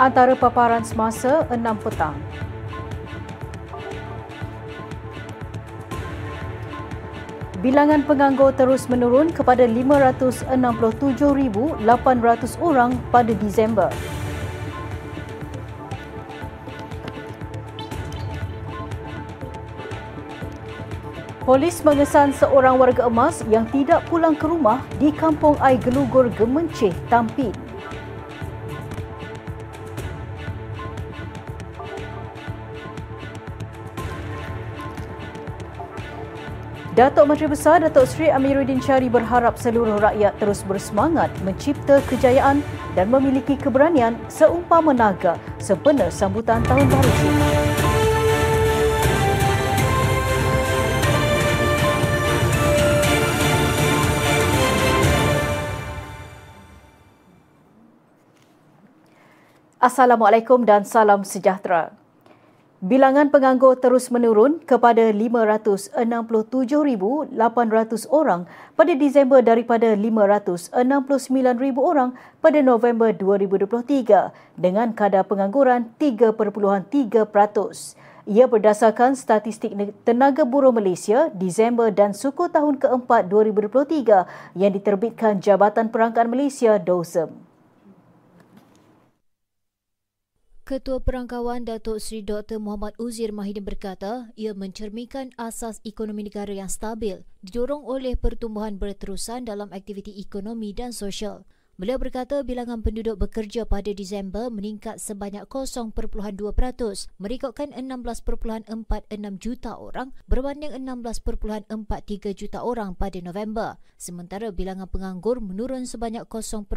Antara paparan semasa 6 petang. Bilangan penganggur terus menurun kepada 567,800 orang pada Disember. Polis mengesan seorang warga emas yang tidak pulang ke rumah di kampung Gelugur Gemenceh, Tampin. Datuk Menteri Besar Datuk Seri Amiruddin Syari berharap seluruh rakyat terus bersemangat mencipta kejayaan dan memiliki keberanian seumpama naga sempena sambutan Tahun Baru. Assalamualaikum dan salam sejahtera. Bilangan penganggur terus menurun kepada 567,800 orang pada Disember daripada 569,000 orang pada November 2023 dengan kadar pengangguran 3.3%. Ia berdasarkan statistik Tenaga Buruh Malaysia Disember dan suku tahun keempat 2023 yang diterbitkan Jabatan Perangkaan Malaysia DOSEM. Ketua Perangkawan Datuk Seri Dr. Muhammad Uzir Mahidin berkata ia mencerminkan asas ekonomi negara yang stabil didorong oleh pertumbuhan berterusan dalam aktiviti ekonomi dan sosial. Beliau berkata bilangan penduduk bekerja pada Disember meningkat sebanyak 0.2%, merekodkan 16.46 juta orang berbanding 16.43 juta orang pada November. Sementara bilangan penganggur menurun sebanyak 0.2%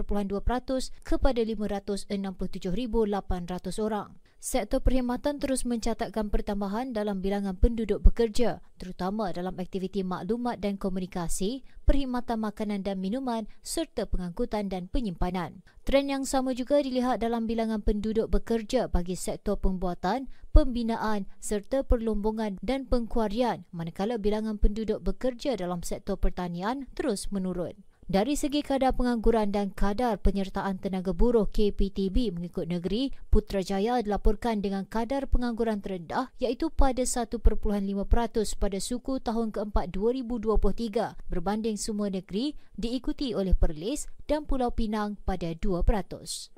kepada 567,800 orang. Sektor perkhidmatan terus mencatatkan pertambahan dalam bilangan penduduk bekerja, terutama dalam aktiviti maklumat dan komunikasi, perkhidmatan makanan dan minuman serta pengangkutan dan penyimpanan. Trend yang sama juga dilihat dalam bilangan penduduk bekerja bagi sektor pembuatan, pembinaan serta perlombongan dan pengkuarian manakala bilangan penduduk bekerja dalam sektor pertanian terus menurun. Dari segi kadar pengangguran dan kadar penyertaan tenaga buruh KPTB mengikut negeri, Putrajaya dilaporkan dengan kadar pengangguran terendah iaitu pada 1.5% pada suku tahun keempat 2023 berbanding semua negeri diikuti oleh Perlis dan Pulau Pinang pada 2%.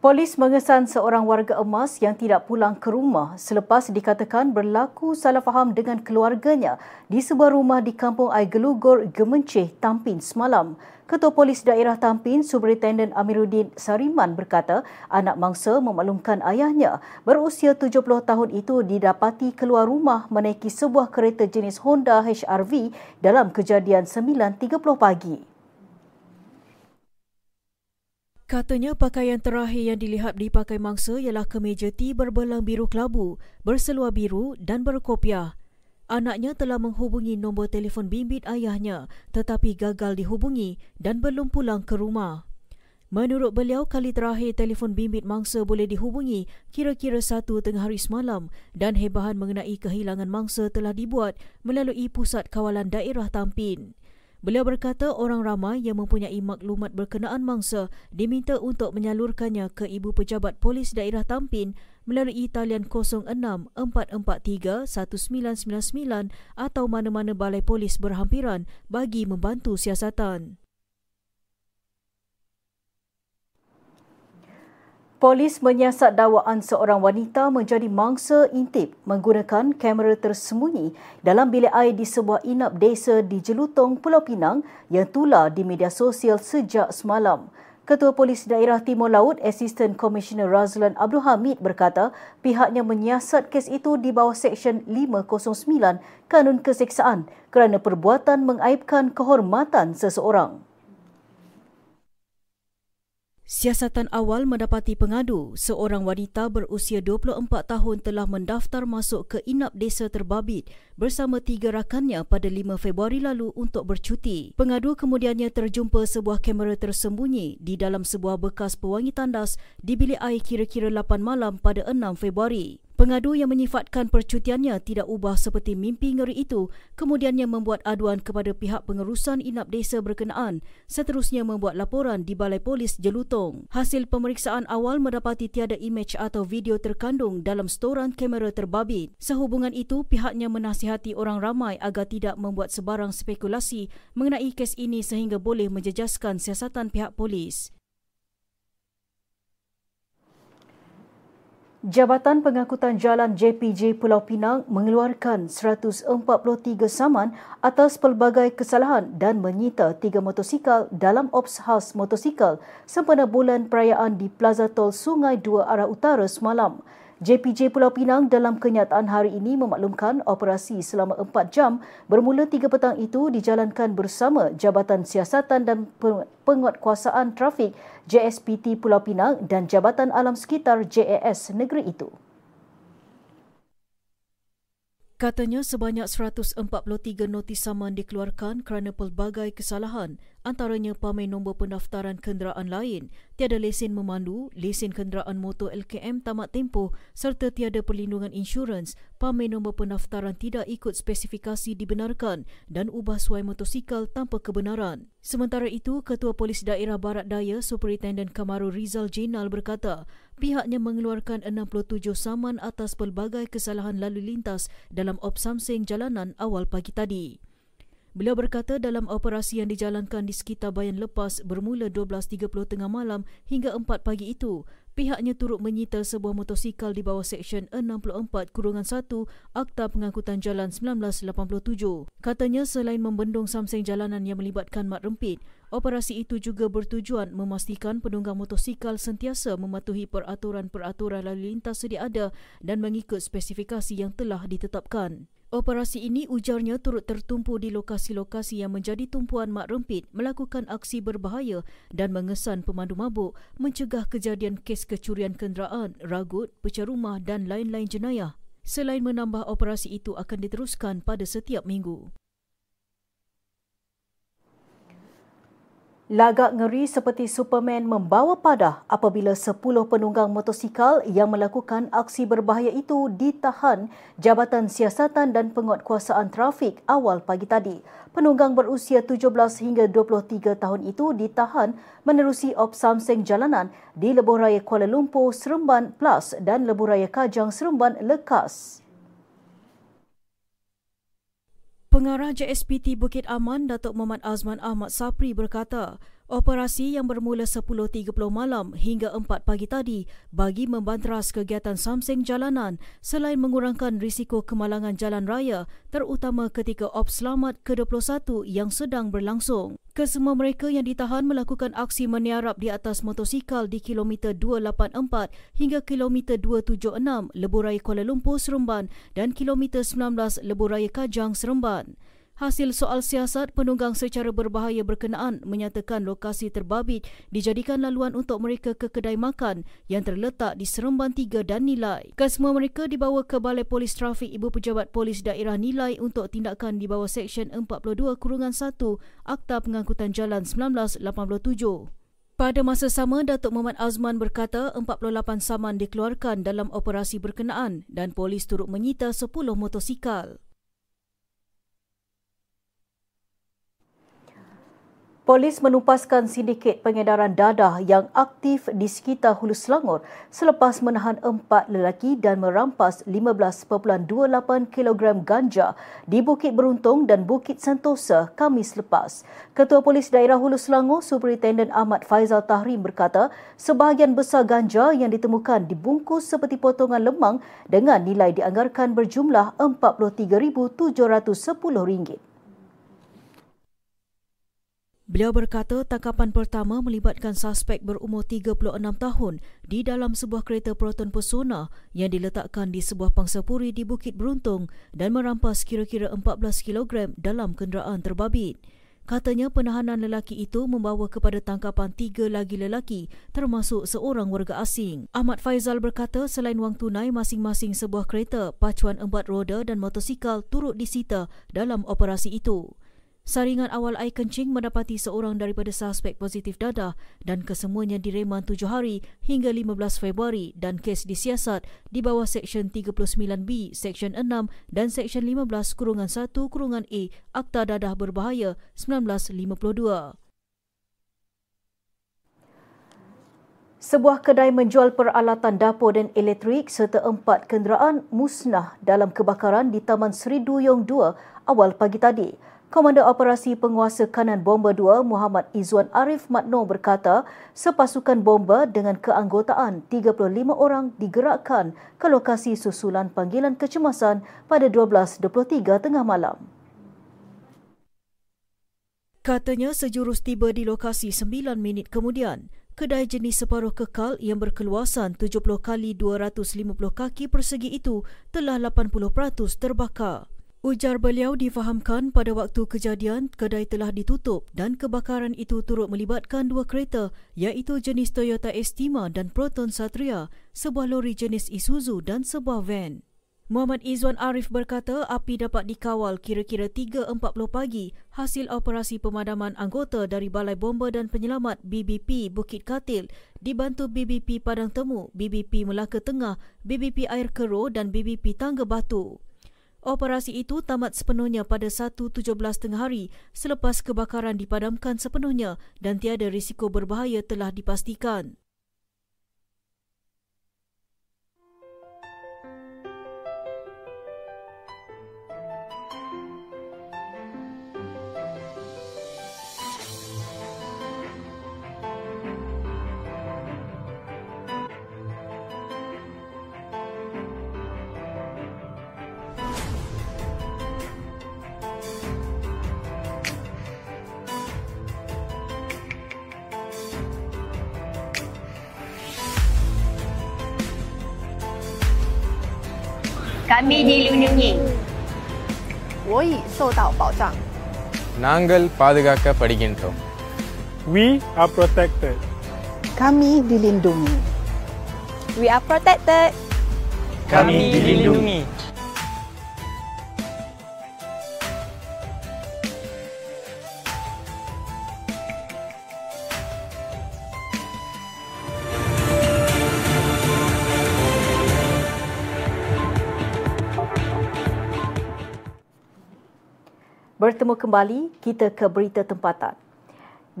Polis mengesan seorang warga emas yang tidak pulang ke rumah selepas dikatakan berlaku salah faham dengan keluarganya di sebuah rumah di kampung Air Gelugur, Gemenceh, Tampin semalam. Ketua Polis Daerah Tampin, Superintendent Amiruddin Sariman berkata anak mangsa memaklumkan ayahnya berusia 70 tahun itu didapati keluar rumah menaiki sebuah kereta jenis Honda HRV dalam kejadian 9.30 pagi. Katanya pakaian terakhir yang dilihat dipakai mangsa ialah kemeja T berbelang biru kelabu, berseluar biru dan berkopiah. Anaknya telah menghubungi nombor telefon bimbit ayahnya tetapi gagal dihubungi dan belum pulang ke rumah. Menurut beliau, kali terakhir telefon bimbit mangsa boleh dihubungi kira-kira satu tengah hari semalam dan hebahan mengenai kehilangan mangsa telah dibuat melalui Pusat Kawalan Daerah Tampin. Beliau berkata orang ramai yang mempunyai maklumat berkenaan mangsa diminta untuk menyalurkannya ke Ibu Pejabat Polis Daerah Tampin melalui talian 0644331999 atau mana-mana balai polis berhampiran bagi membantu siasatan. Polis menyiasat dakwaan seorang wanita menjadi mangsa intip menggunakan kamera tersembunyi dalam bilik air di sebuah inap desa di Jelutong, Pulau Pinang yang tular di media sosial sejak semalam. Ketua Polis Daerah Timur Laut, Assistant Commissioner Razlan Abdul Hamid berkata pihaknya menyiasat kes itu di bawah Seksyen 509 Kanun Keseksaan kerana perbuatan mengaibkan kehormatan seseorang. Siasatan awal mendapati pengadu, seorang wanita berusia 24 tahun telah mendaftar masuk ke inap desa terbabit bersama tiga rakannya pada 5 Februari lalu untuk bercuti. Pengadu kemudiannya terjumpa sebuah kamera tersembunyi di dalam sebuah bekas pewangi tandas di bilik air kira-kira 8 malam pada 6 Februari. Pengadu yang menyifatkan percutiannya tidak ubah seperti mimpi ngeri itu kemudiannya membuat aduan kepada pihak pengerusan inap desa berkenaan seterusnya membuat laporan di Balai Polis Jelutong. Hasil pemeriksaan awal mendapati tiada imej atau video terkandung dalam storan kamera terbabit. Sehubungan itu, pihaknya menasihati orang ramai agar tidak membuat sebarang spekulasi mengenai kes ini sehingga boleh menjejaskan siasatan pihak polis. Jabatan Pengangkutan Jalan JPJ Pulau Pinang mengeluarkan 143 saman atas pelbagai kesalahan dan menyita tiga motosikal dalam ops khas motosikal sempena bulan perayaan di Plaza Tol Sungai Dua Arah Utara semalam. JPJ Pulau Pinang dalam kenyataan hari ini memaklumkan operasi selama 4 jam bermula 3 petang itu dijalankan bersama Jabatan Siasatan dan Penguatkuasaan Trafik JSPT Pulau Pinang dan Jabatan Alam Sekitar JAS negeri itu. Katanya sebanyak 143 notis saman dikeluarkan kerana pelbagai kesalahan antaranya pamer nombor pendaftaran kenderaan lain, tiada lesen memandu, lesen kenderaan motor LKM tamat tempoh serta tiada perlindungan insurans, pamer nombor pendaftaran tidak ikut spesifikasi dibenarkan dan ubah suai motosikal tanpa kebenaran. Sementara itu, Ketua Polis Daerah Barat Daya Superintendent Kamaru Rizal Jenal berkata, pihaknya mengeluarkan 67 saman atas pelbagai kesalahan lalu lintas dalam opsamsing jalanan awal pagi tadi. Beliau berkata dalam operasi yang dijalankan di sekitar bayan lepas bermula 12.30 tengah malam hingga 4 pagi itu, pihaknya turut menyita sebuah motosikal di bawah Seksyen 64 Kurungan 1 Akta Pengangkutan Jalan 1987. Katanya selain membendung samseng jalanan yang melibatkan mat rempit, operasi itu juga bertujuan memastikan penunggang motosikal sentiasa mematuhi peraturan-peraturan lalu lintas sedia ada dan mengikut spesifikasi yang telah ditetapkan. Operasi ini ujarnya turut tertumpu di lokasi-lokasi yang menjadi tumpuan mak rempit melakukan aksi berbahaya dan mengesan pemandu mabuk mencegah kejadian kes kecurian kenderaan, ragut, pecah rumah dan lain-lain jenayah. Selain menambah operasi itu akan diteruskan pada setiap minggu. Lagak ngeri seperti Superman membawa padah apabila 10 penunggang motosikal yang melakukan aksi berbahaya itu ditahan Jabatan Siasatan dan Penguatkuasaan Trafik awal pagi tadi. Penunggang berusia 17 hingga 23 tahun itu ditahan menerusi op Samseng jalanan di Lebuh Raya Kuala Lumpur Seremban Plus dan Lebuh Raya Kajang Seremban Lekas. Pengarah JSPT Bukit Aman Datuk Muhammad Azman Ahmad Sapri berkata, operasi yang bermula 10.30 malam hingga 4 pagi tadi bagi membanteras kegiatan samseng jalanan selain mengurangkan risiko kemalangan jalan raya terutama ketika op selamat ke-21 yang sedang berlangsung. Kesemua mereka yang ditahan melakukan aksi meniarap di atas motosikal di kilometer 284 hingga kilometer 276 Lebuh Raya Kuala Lumpur Seremban dan kilometer 19 Lebuh Raya Kajang Seremban. Hasil soal siasat penunggang secara berbahaya berkenaan menyatakan lokasi terbabit dijadikan laluan untuk mereka ke kedai makan yang terletak di Seremban 3 dan Nilai. Kesemua mereka dibawa ke Balai Polis Trafik Ibu Pejabat Polis Daerah Nilai untuk tindakan di bawah Seksyen 42 Kurungan 1 Akta Pengangkutan Jalan 1987. Pada masa sama, Datuk Muhammad Azman berkata 48 saman dikeluarkan dalam operasi berkenaan dan polis turut menyita 10 motosikal. Polis menumpaskan sindiket pengedaran dadah yang aktif di sekitar Hulu Selangor selepas menahan empat lelaki dan merampas 15.28 kg ganja di Bukit Beruntung dan Bukit Sentosa Kamis lepas. Ketua Polis Daerah Hulu Selangor, Superintendent Ahmad Faizal Tahrim berkata, sebahagian besar ganja yang ditemukan dibungkus seperti potongan lemang dengan nilai dianggarkan berjumlah RM43,710. Beliau berkata tangkapan pertama melibatkan suspek berumur 36 tahun di dalam sebuah kereta Proton Persona yang diletakkan di sebuah pangsapuri di Bukit Beruntung dan merampas kira-kira 14 kg dalam kenderaan terbabit. Katanya penahanan lelaki itu membawa kepada tangkapan tiga lagi lelaki termasuk seorang warga asing. Ahmad Faizal berkata selain wang tunai masing-masing sebuah kereta, pacuan empat roda dan motosikal turut disita dalam operasi itu. Saringan awal air kencing mendapati seorang daripada suspek positif dadah dan kesemuanya direman tujuh hari hingga 15 Februari dan kes disiasat di bawah Seksyen 39B, Seksyen 6 dan Seksyen 15 kurungan 1 kurungan A Akta Dadah Berbahaya 1952. Sebuah kedai menjual peralatan dapur dan elektrik serta empat kenderaan musnah dalam kebakaran di Taman Seri Duyung 2 awal pagi tadi. Komander Operasi Penguasa Kanan Bomba 2 Muhammad Izzuan Arif Matno berkata sepasukan bomba dengan keanggotaan 35 orang digerakkan ke lokasi susulan panggilan kecemasan pada 12.23 tengah malam. Katanya sejurus tiba di lokasi 9 minit kemudian, kedai jenis separuh kekal yang berkeluasan 70 kali 250 kaki persegi itu telah 80% terbakar. Ujar beliau difahamkan pada waktu kejadian kedai telah ditutup dan kebakaran itu turut melibatkan dua kereta iaitu jenis Toyota Estima dan Proton Satria, sebuah lori jenis Isuzu dan sebuah van. Muhammad Izwan Arif berkata api dapat dikawal kira-kira 3.40 pagi hasil operasi pemadaman anggota dari Balai Bomba dan Penyelamat BBP Bukit Katil dibantu BBP Padang Temu, BBP Melaka Tengah, BBP Air Kero dan BBP Tangga Batu. Operasi itu tamat sepenuhnya pada 1.17 tengah hari selepas kebakaran dipadamkan sepenuhnya dan tiada risiko berbahaya telah dipastikan. kami dilindungi. Woi, sodao bao zhang. We are protected. Kami dilindungi. We are protected. Kami. Kami dilindungi. Bertemu kembali, kita ke berita tempatan.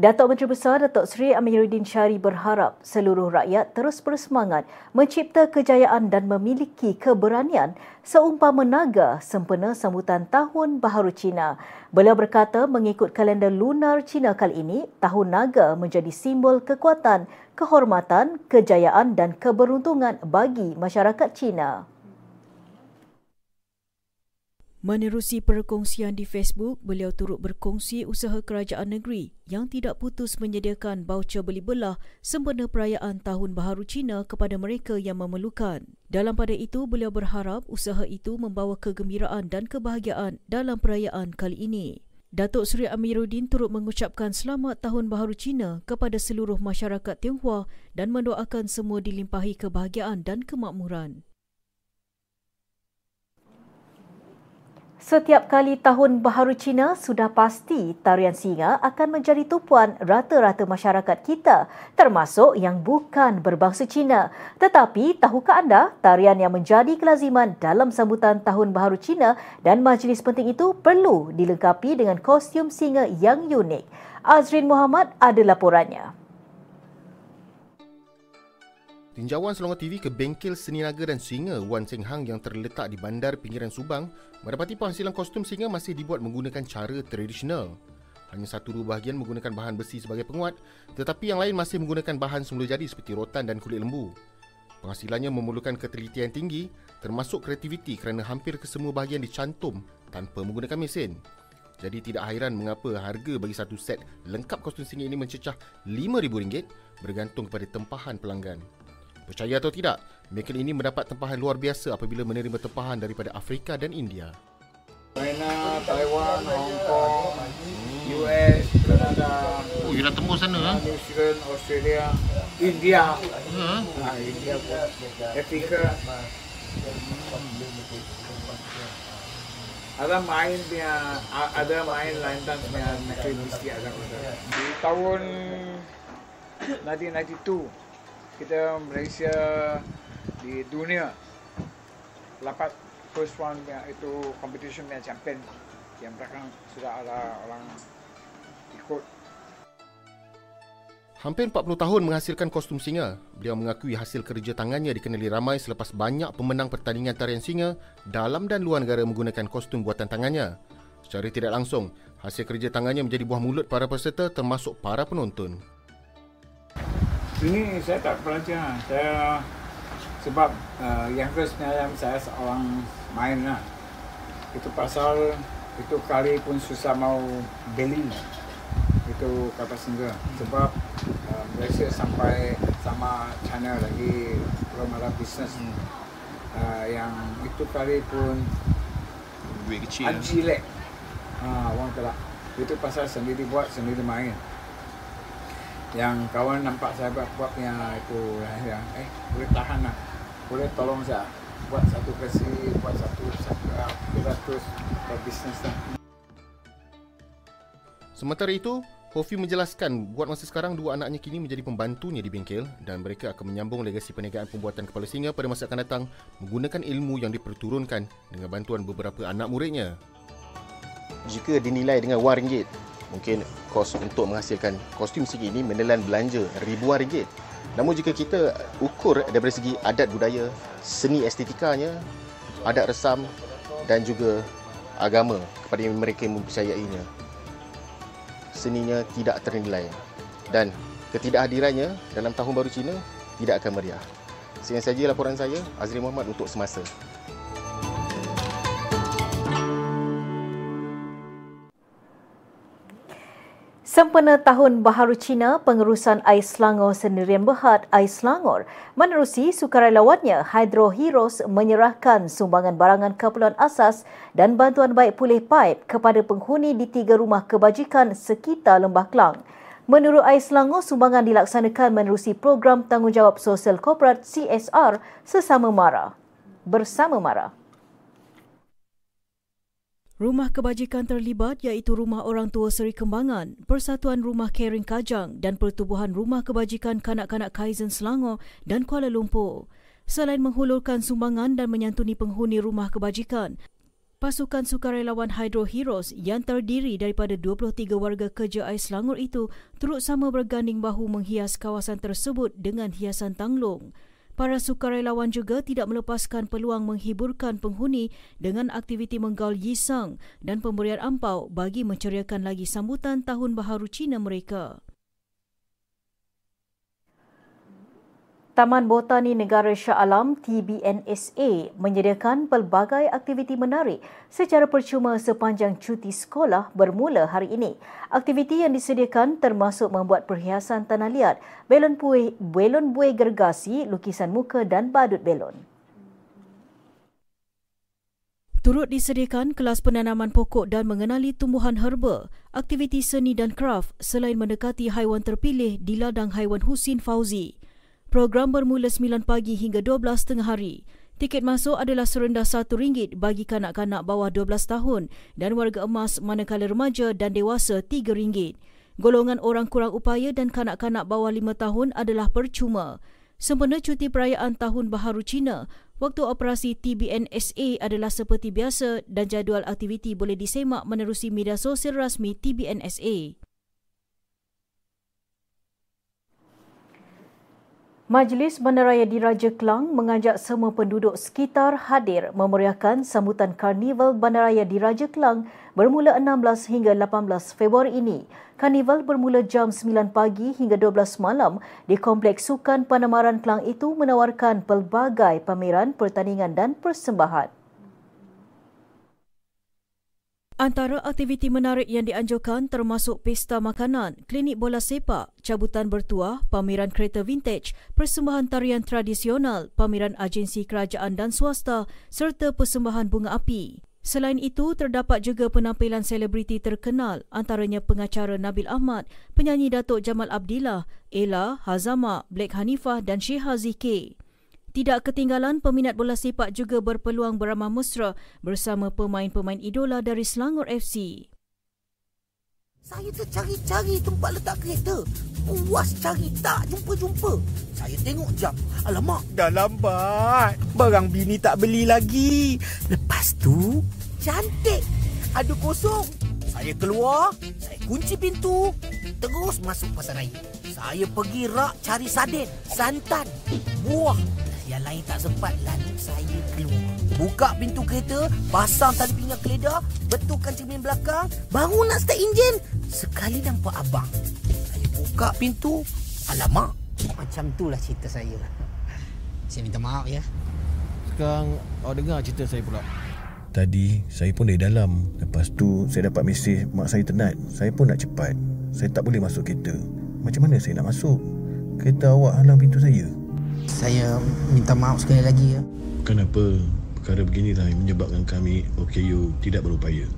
Datuk Menteri Besar Datuk Seri Amiruddin Syari berharap seluruh rakyat terus bersemangat mencipta kejayaan dan memiliki keberanian seumpama naga sempena sambutan Tahun Baharu Cina. Beliau berkata mengikut kalender lunar Cina kali ini, Tahun Naga menjadi simbol kekuatan, kehormatan, kejayaan dan keberuntungan bagi masyarakat Cina. Menerusi perkongsian di Facebook, beliau turut berkongsi usaha kerajaan negeri yang tidak putus menyediakan baucer beli belah sempena perayaan Tahun Baharu Cina kepada mereka yang memerlukan. Dalam pada itu, beliau berharap usaha itu membawa kegembiraan dan kebahagiaan dalam perayaan kali ini. Datuk Seri Amiruddin turut mengucapkan selamat Tahun Baharu Cina kepada seluruh masyarakat Tionghoa dan mendoakan semua dilimpahi kebahagiaan dan kemakmuran. Setiap kali Tahun Baharu Cina, sudah pasti tarian singa akan menjadi tumpuan rata-rata masyarakat kita, termasuk yang bukan berbangsa Cina. Tetapi, tahukah anda tarian yang menjadi kelaziman dalam sambutan Tahun Baharu Cina dan majlis penting itu perlu dilengkapi dengan kostum singa yang unik? Azrin Muhammad ada laporannya. Tinjauan Selangor TV ke bengkel seni naga dan singa Wan Seng Hang yang terletak di bandar pinggiran Subang mendapati penghasilan kostum singa masih dibuat menggunakan cara tradisional. Hanya satu dua bahagian menggunakan bahan besi sebagai penguat tetapi yang lain masih menggunakan bahan semula jadi seperti rotan dan kulit lembu. Penghasilannya memerlukan ketelitian tinggi termasuk kreativiti kerana hampir kesemua bahagian dicantum tanpa menggunakan mesin. Jadi tidak hairan mengapa harga bagi satu set lengkap kostum singa ini mencecah RM5,000 bergantung kepada tempahan pelanggan. Percaya atau tidak, bengkel ini mendapat tempahan luar biasa apabila menerima tempahan daripada Afrika dan India. China, Taiwan, Hong Kong, US, Canada, Oh, you dah temu sana New Zealand, Australia, India, ah, India pun, Afrika. ada main punya a- ada main dance punya negeri mesti ada. Di tahun 1992 kita Malaysia di dunia dapat first one punya itu competition punya champion yang belakang sudah ada orang ikut Hampir 40 tahun menghasilkan kostum singa, beliau mengakui hasil kerja tangannya dikenali ramai selepas banyak pemenang pertandingan tarian singa dalam dan luar negara menggunakan kostum buatan tangannya. Secara tidak langsung, hasil kerja tangannya menjadi buah mulut para peserta termasuk para penonton. Ini saya tak belajar. Saya sebab uh, yang first yang saya seorang main lah. Itu pasal itu kali pun susah mau beli. Itu kapal singa sebab uh, Malaysia sampai sama China lagi belum ada bisnes uh, yang itu kali pun duit kecil. Haji lek. Ha, orang telak itu pasal sendiri buat sendiri main yang kawan nampak saya buat buat yang itu yang eh boleh tahan lah. Boleh tolong saya. Buat satu kesi buat satu satu ratus buat bisnes lah. Sementara itu, Hofi menjelaskan buat masa sekarang dua anaknya kini menjadi pembantunya di bengkel dan mereka akan menyambung legasi perniagaan pembuatan kepala singa pada masa akan datang menggunakan ilmu yang diperturunkan dengan bantuan beberapa anak muridnya. Jika dinilai dengan wang ringgit, mungkin kos untuk menghasilkan kostum singa ini menelan belanja ribuan ringgit. Namun jika kita ukur daripada segi adat budaya, seni estetikanya, adat resam dan juga agama kepada mereka yang mempercayainya, seninya tidak ternilai dan ketidakhadirannya dalam tahun baru Cina tidak akan meriah. Sekian saja laporan saya, Azri Muhammad untuk semasa. Sempena Tahun Baharu Cina, pengurusan Ais Selangor Sendirian Berhad Ais Selangor menerusi sukarelawannya Hydro Heroes menyerahkan sumbangan barangan keperluan asas dan bantuan baik pulih paip kepada penghuni di tiga rumah kebajikan sekitar Lembah Kelang. Menurut Ais Selangor, sumbangan dilaksanakan menerusi program tanggungjawab sosial korporat CSR sesama Mara. Bersama Mara. Rumah kebajikan terlibat iaitu Rumah Orang Tua Seri Kembangan, Persatuan Rumah Caring Kajang dan Pertubuhan Rumah Kebajikan Kanak-Kanak Kaizen Selangor dan Kuala Lumpur. Selain menghulurkan sumbangan dan menyantuni penghuni rumah kebajikan, pasukan sukarelawan Hydro Heroes yang terdiri daripada 23 warga kerja Ais Selangor itu turut sama berganding bahu menghias kawasan tersebut dengan hiasan tanglung. Para sukarelawan juga tidak melepaskan peluang menghiburkan penghuni dengan aktiviti menggaul yisang dan pemberian ampau bagi menceriakan lagi sambutan Tahun Baharu Cina mereka. Taman Botani Negara Shah Alam TBNSA menyediakan pelbagai aktiviti menarik secara percuma sepanjang cuti sekolah bermula hari ini. Aktiviti yang disediakan termasuk membuat perhiasan tanah liat, belon buih, belon buih gergasi, lukisan muka dan badut belon. Turut disediakan kelas penanaman pokok dan mengenali tumbuhan herba, aktiviti seni dan kraft selain mendekati haiwan terpilih di ladang haiwan Husin Fauzi. Program bermula 9 pagi hingga 12 tengah hari. Tiket masuk adalah serendah RM1 bagi kanak-kanak bawah 12 tahun dan warga emas manakala remaja dan dewasa RM3. Golongan orang kurang upaya dan kanak-kanak bawah 5 tahun adalah percuma. Sempena cuti perayaan Tahun Baharu Cina, waktu operasi TBNSA adalah seperti biasa dan jadual aktiviti boleh disemak menerusi media sosial rasmi TBNSA. Majlis Bandaraya Diraja Kelang mengajak semua penduduk sekitar hadir memeriahkan sambutan Karnival Bandaraya Diraja Kelang bermula 16 hingga 18 Februari ini. Karnival bermula jam 9 pagi hingga 12 malam di Kompleks Sukan Panamaran Kelang itu menawarkan pelbagai pameran, pertandingan dan persembahan. Antara aktiviti menarik yang dianjurkan termasuk pesta makanan, klinik bola sepak, cabutan bertuah, pameran kereta vintage, persembahan tarian tradisional, pameran agensi kerajaan dan swasta serta persembahan bunga api. Selain itu, terdapat juga penampilan selebriti terkenal antaranya pengacara Nabil Ahmad, penyanyi Datuk Jamal Abdillah, Ella, Hazama, Black Hanifah dan Syekh Zikir. Tidak ketinggalan, peminat bola sepak juga berpeluang beramah mesra bersama pemain-pemain idola dari Selangor FC. Saya tercari-cari tempat letak kereta. Puas cari tak jumpa-jumpa. Saya tengok jam. Alamak, dah lambat. Barang bini tak beli lagi. Lepas tu, cantik. Ada kosong. Saya keluar, saya kunci pintu, terus masuk pasar raya. Saya pergi rak cari sarden, santan, buah yang lain tak sempat lalu saya keluar. Buka pintu kereta, pasang tali pinggang keledar, betulkan cermin belakang, baru nak start enjin. Sekali nampak abang. Saya buka pintu, alamak. Macam itulah cerita saya. Saya minta maaf ya. Sekarang awak dengar cerita saya pula. Tadi saya pun dari dalam. Lepas tu saya dapat mesej mak saya tenat. Saya pun nak cepat. Saya tak boleh masuk kereta. Macam mana saya nak masuk? Kereta awak halang pintu saya. Saya minta maaf sekali lagi ya. Kenapa? Perkara beginilah yang menyebabkan kami OKU tidak berupaya.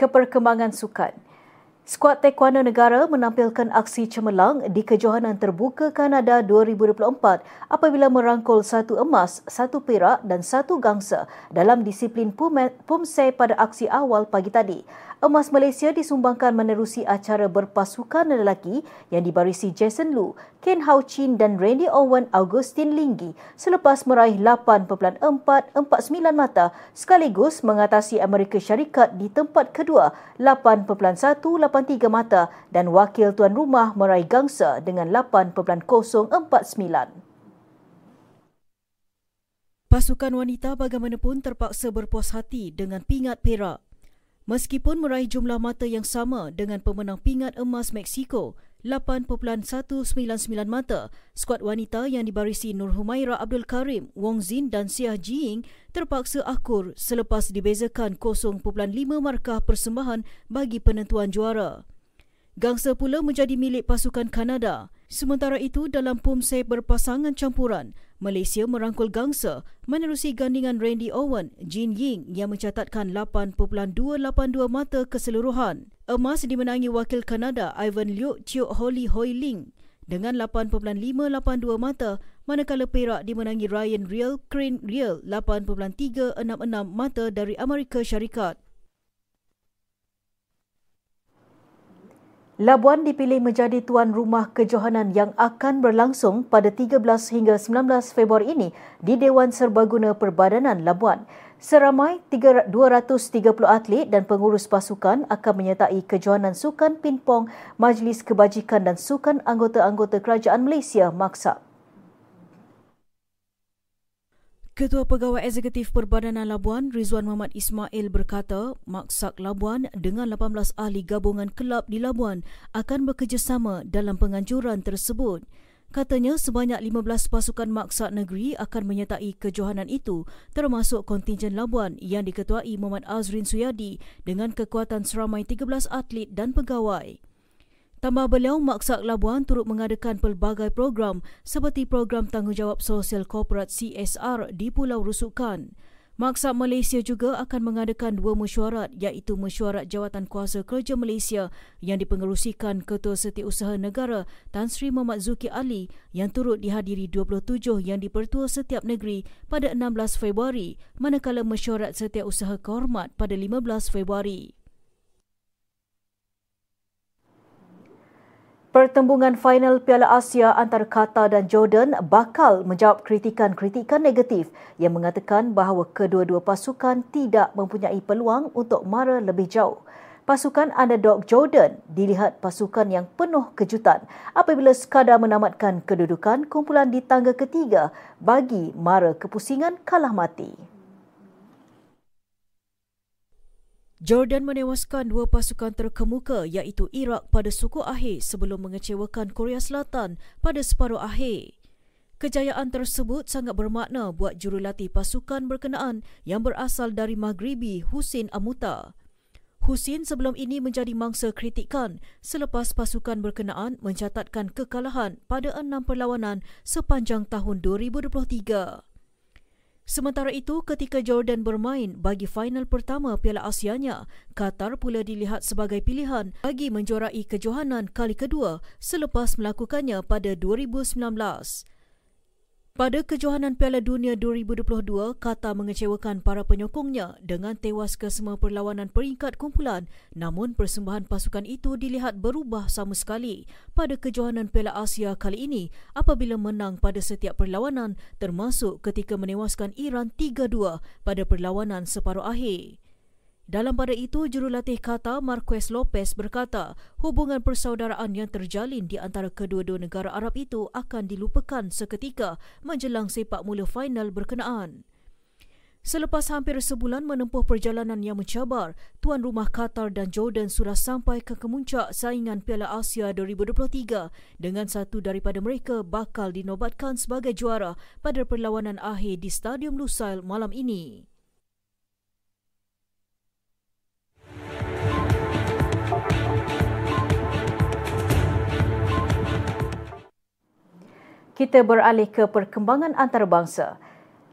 Keperkembangan sukan. Skuad Taekwondo Negara menampilkan aksi cemerlang di kejohanan terbuka Kanada 2024 apabila merangkul satu emas, satu perak dan satu gangsa dalam disiplin Pumse pada aksi awal pagi tadi. Emas Malaysia disumbangkan menerusi acara berpasukan lelaki yang dibarisi Jason Lu, Ken Hao Chin dan Randy Owen Augustin Linggi selepas meraih 8.449 mata sekaligus mengatasi Amerika Syarikat di tempat kedua 8.183 mata dan wakil tuan rumah meraih gangsa dengan 8.049. Pasukan wanita bagaimanapun terpaksa berpuas hati dengan pingat perak Meskipun meraih jumlah mata yang sama dengan pemenang pingat emas Meksiko, 8.199 mata, skuad wanita yang dibarisi Nur Humaira Abdul Karim, Wong Zin dan Siah Jiying terpaksa akur selepas dibezakan 0.5 markah persembahan bagi penentuan juara. Gangsa pula menjadi milik pasukan Kanada. Sementara itu, dalam Pumse berpasangan campuran, Malaysia merangkul gangsa menerusi gandingan Randy Owen, Jin Ying yang mencatatkan 8.282 mata keseluruhan. Emas dimenangi wakil Kanada Ivan Liu Chiu Holly Hoi Ling dengan 8.582 mata manakala perak dimenangi Ryan Real Crane Real 8.366 mata dari Amerika Syarikat. Labuan dipilih menjadi tuan rumah kejohanan yang akan berlangsung pada 13 hingga 19 Februari ini di Dewan Serbaguna Perbadanan Labuan. Seramai 230 atlet dan pengurus pasukan akan menyertai kejohanan sukan pingpong Majlis Kebajikan dan Sukan Anggota-Anggota Kerajaan Malaysia Maksa. Ketua Pegawai Eksekutif Perbadanan Labuan, Rizwan Muhammad Ismail berkata, Maksak Labuan dengan 18 ahli gabungan kelab di Labuan akan bekerjasama dalam penganjuran tersebut. Katanya sebanyak 15 pasukan maksak negeri akan menyertai kejohanan itu termasuk kontingen Labuan yang diketuai Muhammad Azrin Suyadi dengan kekuatan seramai 13 atlet dan pegawai. Tambah beliau, Maksak Labuan turut mengadakan pelbagai program seperti program tanggungjawab sosial korporat CSR di Pulau Rusukan. Maksak Malaysia juga akan mengadakan dua mesyuarat iaitu mesyuarat Jawatan Kuasa Kerja Malaysia yang dipengerusikan Ketua Setiausaha Negara Tan Sri Muhammad Zuki Ali yang turut dihadiri 27 yang dipertua setiap negeri pada 16 Februari manakala mesyuarat Setiausaha Kehormat pada 15 Februari. Pertembungan final Piala Asia antara Qatar dan Jordan bakal menjawab kritikan-kritikan negatif yang mengatakan bahawa kedua-dua pasukan tidak mempunyai peluang untuk mara lebih jauh. Pasukan underdog Jordan dilihat pasukan yang penuh kejutan apabila sekadar menamatkan kedudukan kumpulan di tangga ketiga bagi mara kepusingan kalah mati. Jordan menewaskan dua pasukan terkemuka iaitu Iraq pada suku akhir sebelum mengecewakan Korea Selatan pada separuh akhir. Kejayaan tersebut sangat bermakna buat jurulatih pasukan berkenaan yang berasal dari Maghribi Husin Amuta. Husin sebelum ini menjadi mangsa kritikan selepas pasukan berkenaan mencatatkan kekalahan pada enam perlawanan sepanjang tahun 2023. Sementara itu, ketika Jordan bermain bagi final pertama Piala Asianya, Qatar pula dilihat sebagai pilihan bagi menjuarai kejohanan kali kedua selepas melakukannya pada 2019. Pada kejohanan Piala Dunia 2022, Qatar mengecewakan para penyokongnya dengan tewas ke semua perlawanan peringkat kumpulan namun persembahan pasukan itu dilihat berubah sama sekali pada kejohanan Piala Asia kali ini apabila menang pada setiap perlawanan termasuk ketika menewaskan Iran 3-2 pada perlawanan separuh akhir. Dalam pada itu, jurulatih kata Marquez Lopez berkata hubungan persaudaraan yang terjalin di antara kedua-dua negara Arab itu akan dilupakan seketika menjelang sepak mula final berkenaan. Selepas hampir sebulan menempuh perjalanan yang mencabar, tuan rumah Qatar dan Jordan sudah sampai ke kemuncak saingan Piala Asia 2023 dengan satu daripada mereka bakal dinobatkan sebagai juara pada perlawanan akhir di Stadium Lusail malam ini. Kita beralih ke perkembangan antarabangsa.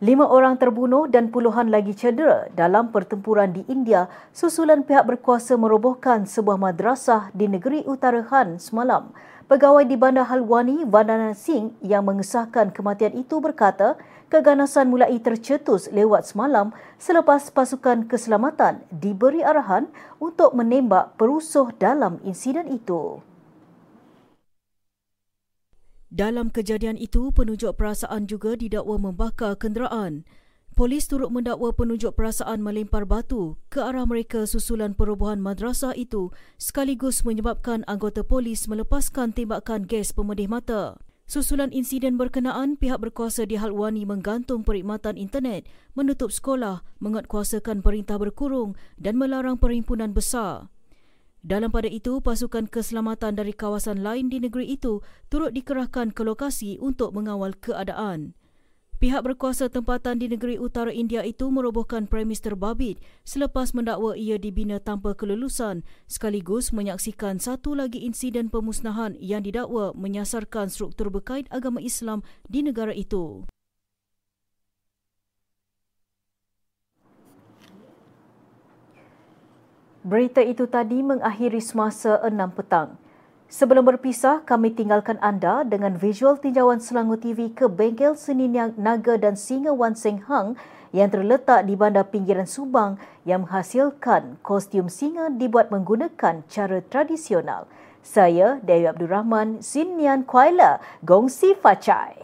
Lima orang terbunuh dan puluhan lagi cedera dalam pertempuran di India susulan pihak berkuasa merobohkan sebuah madrasah di negeri utara Han semalam. Pegawai di Bandar Halwani, Vandana Singh yang mengesahkan kematian itu berkata keganasan mulai tercetus lewat semalam selepas pasukan keselamatan diberi arahan untuk menembak perusuh dalam insiden itu. Dalam kejadian itu, penunjuk perasaan juga didakwa membakar kenderaan. Polis turut mendakwa penunjuk perasaan melempar batu ke arah mereka susulan perobohan madrasah itu sekaligus menyebabkan anggota polis melepaskan tembakan gas pemedih mata. Susulan insiden berkenaan, pihak berkuasa di Halwani menggantung perkhidmatan internet, menutup sekolah, menguatkuasakan perintah berkurung dan melarang perhimpunan besar. Dalam pada itu, pasukan keselamatan dari kawasan lain di negeri itu turut dikerahkan ke lokasi untuk mengawal keadaan. Pihak berkuasa tempatan di negeri utara India itu merobohkan premis terbabit selepas mendakwa ia dibina tanpa kelulusan sekaligus menyaksikan satu lagi insiden pemusnahan yang didakwa menyasarkan struktur berkait agama Islam di negara itu. Berita itu tadi mengakhiri semasa 6 petang. Sebelum berpisah, kami tinggalkan anda dengan visual tinjauan Selangor TV ke bengkel seni naga dan singa Wan Seng Hang yang terletak di bandar pinggiran Subang yang menghasilkan kostum singa dibuat menggunakan cara tradisional. Saya, Dewi Abdul Rahman, Sinian Kuala, Gongsi Facai.